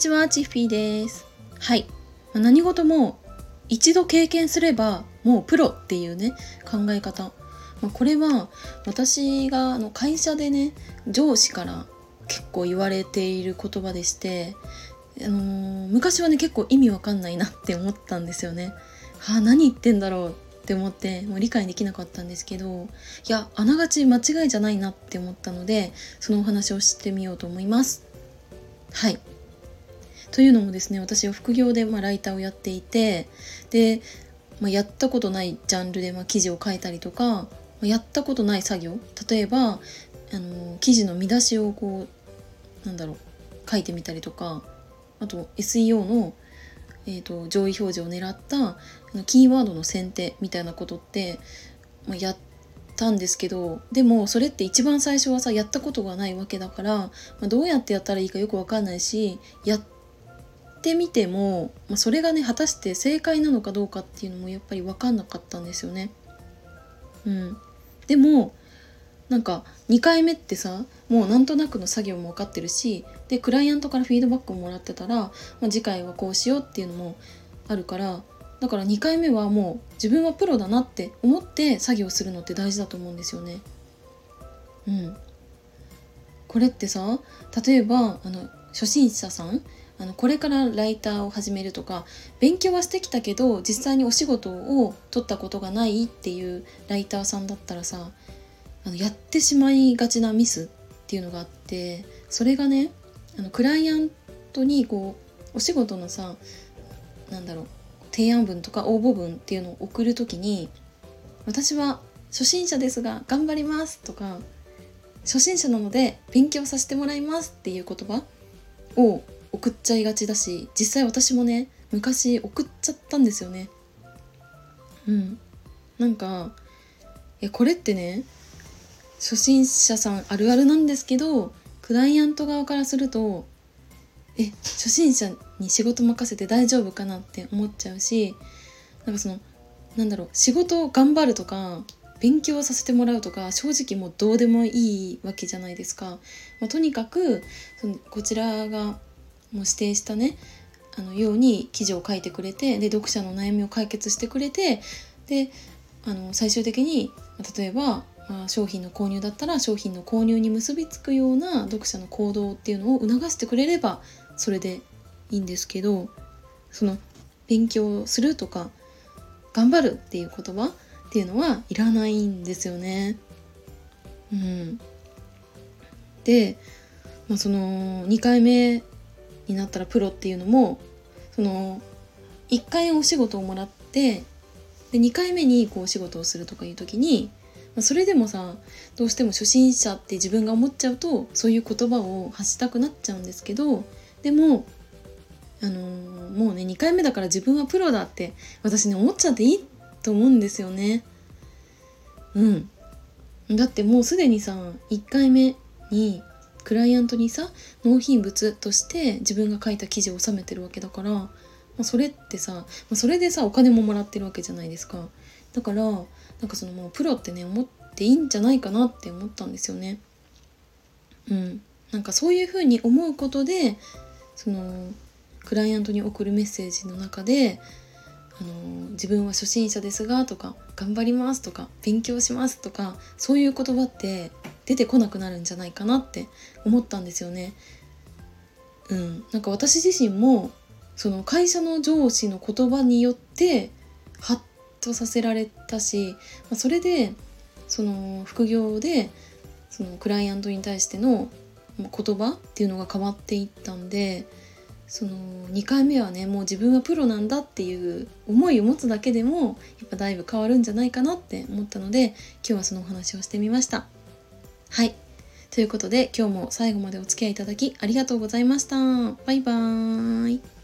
ちは、チッフィーです。はい。何事も一度経験すればもうプロっていうね、考え方。まあ、これは私があの会社でね、上司から結構言われている言葉でして、あのー、昔はね、結構意味わかんないなって思ったんですよね。はあ、何言ってんだろうって思ってもう理解できなかったんですけどいやあながち間違いじゃないなって思ったのでそのお話をしてみようと思います。はいというのもですね私は副業でまライターをやっていてで、まあ、やったことないジャンルでま記事を書いたりとか、まあ、やったことない作業例えばあの記事の見出しをこうなんだろう書いてみたりとかあと SEO の、えーと、上位表示を狙ったキーワードの選定みたいなことって、まあ、やったんですけどでもそれって一番最初はさやったことがないわけだから、まあ、どうやってやったらいいかよく分かんないしやっててみても、まあ、それがね果たして正解なのかどうかっていうのもやっぱり分かんなかったんですよね。うん、でもなんか2回目ってさもうなんとなくの作業も分かってるしでクライアントからフィードバックをもらってたら、まあ、次回はこうしようっていうのもあるからだから2回目はもう自分はプロだなって思って作業するのって大事だと思うんですよね。うん、これってさ例えばあの初心者さんあのこれからライターを始めるとか勉強はしてきたけど実際にお仕事を取ったことがないっていうライターさんだったらさあのやってしまいがちなミスっていうのがあってそれがねあのクライアントにこうお仕事のさなんだろう提案文とか応募文っていうのを送る時に私は初心者ですが頑張りますとか初心者なので勉強させてもらいますっていう言葉を送っちゃいがちだし実際私もね昔送っちゃったんですよね。うん。なんかえこれってね初心者さんあるあるなんですけどクライアント側からするとえ初心者に仕事任せて大丈夫かなって思っちゃうしなんかそのなんだろう仕事を頑張るとか勉強させてもらうとか正直もうどうでもいいわけじゃないですか、まあ、とにかくそのこちらがもう指定したねあのように記事を書いてくれてで読者の悩みを解決してくれてであの最終的に例えばまあ、商品の購入だったら商品の購入に結びつくような読者の行動っていうのを促してくれればそれでいいんですけどその勉強するとか頑張るっていう言葉っていうのはいらないんですよね。うん、で、まあ、その2回目になったらプロっていうのもその1回お仕事をもらってで2回目にこうお仕事をするとかいう時にまあそれでもさどうしても初心者って自分が思っちゃうとそういう言葉を発したくなっちゃうんですけどでもあのー、もうね2回目だから自分はプロだって私ね思っちゃっていいと思うんですよね。うんだってもうすでにさ1回目にクライアントにさ納品物として自分が書いた記事を収めてるわけだから、まあ、それってさ、まあ、それでさお金ももらってるわけじゃないですかだからなんかそのもうプロってね思っていいんじゃないかなって思ったんですよね。うん、なんかそういうふうに思うことでそのクライアントに送るメッセージの中であの自分は初心者ですがとか頑張りますとか勉強しますとかそういう言葉って出てこなくなるんじゃないかなって思ったんですよね。うん、なんか私自身もその会社の上司の言葉によってハッとさせられたし、まあ、それでその副業でそのクライアントに対しての言葉っていうのが変わっていったんでその2回目はねもう自分はプロなんだっていう思いを持つだけでもやっぱだいぶ変わるんじゃないかなって思ったので今日はそのお話をしてみました。はいということで今日も最後までお付き合いいただきありがとうございました。バイバーイ。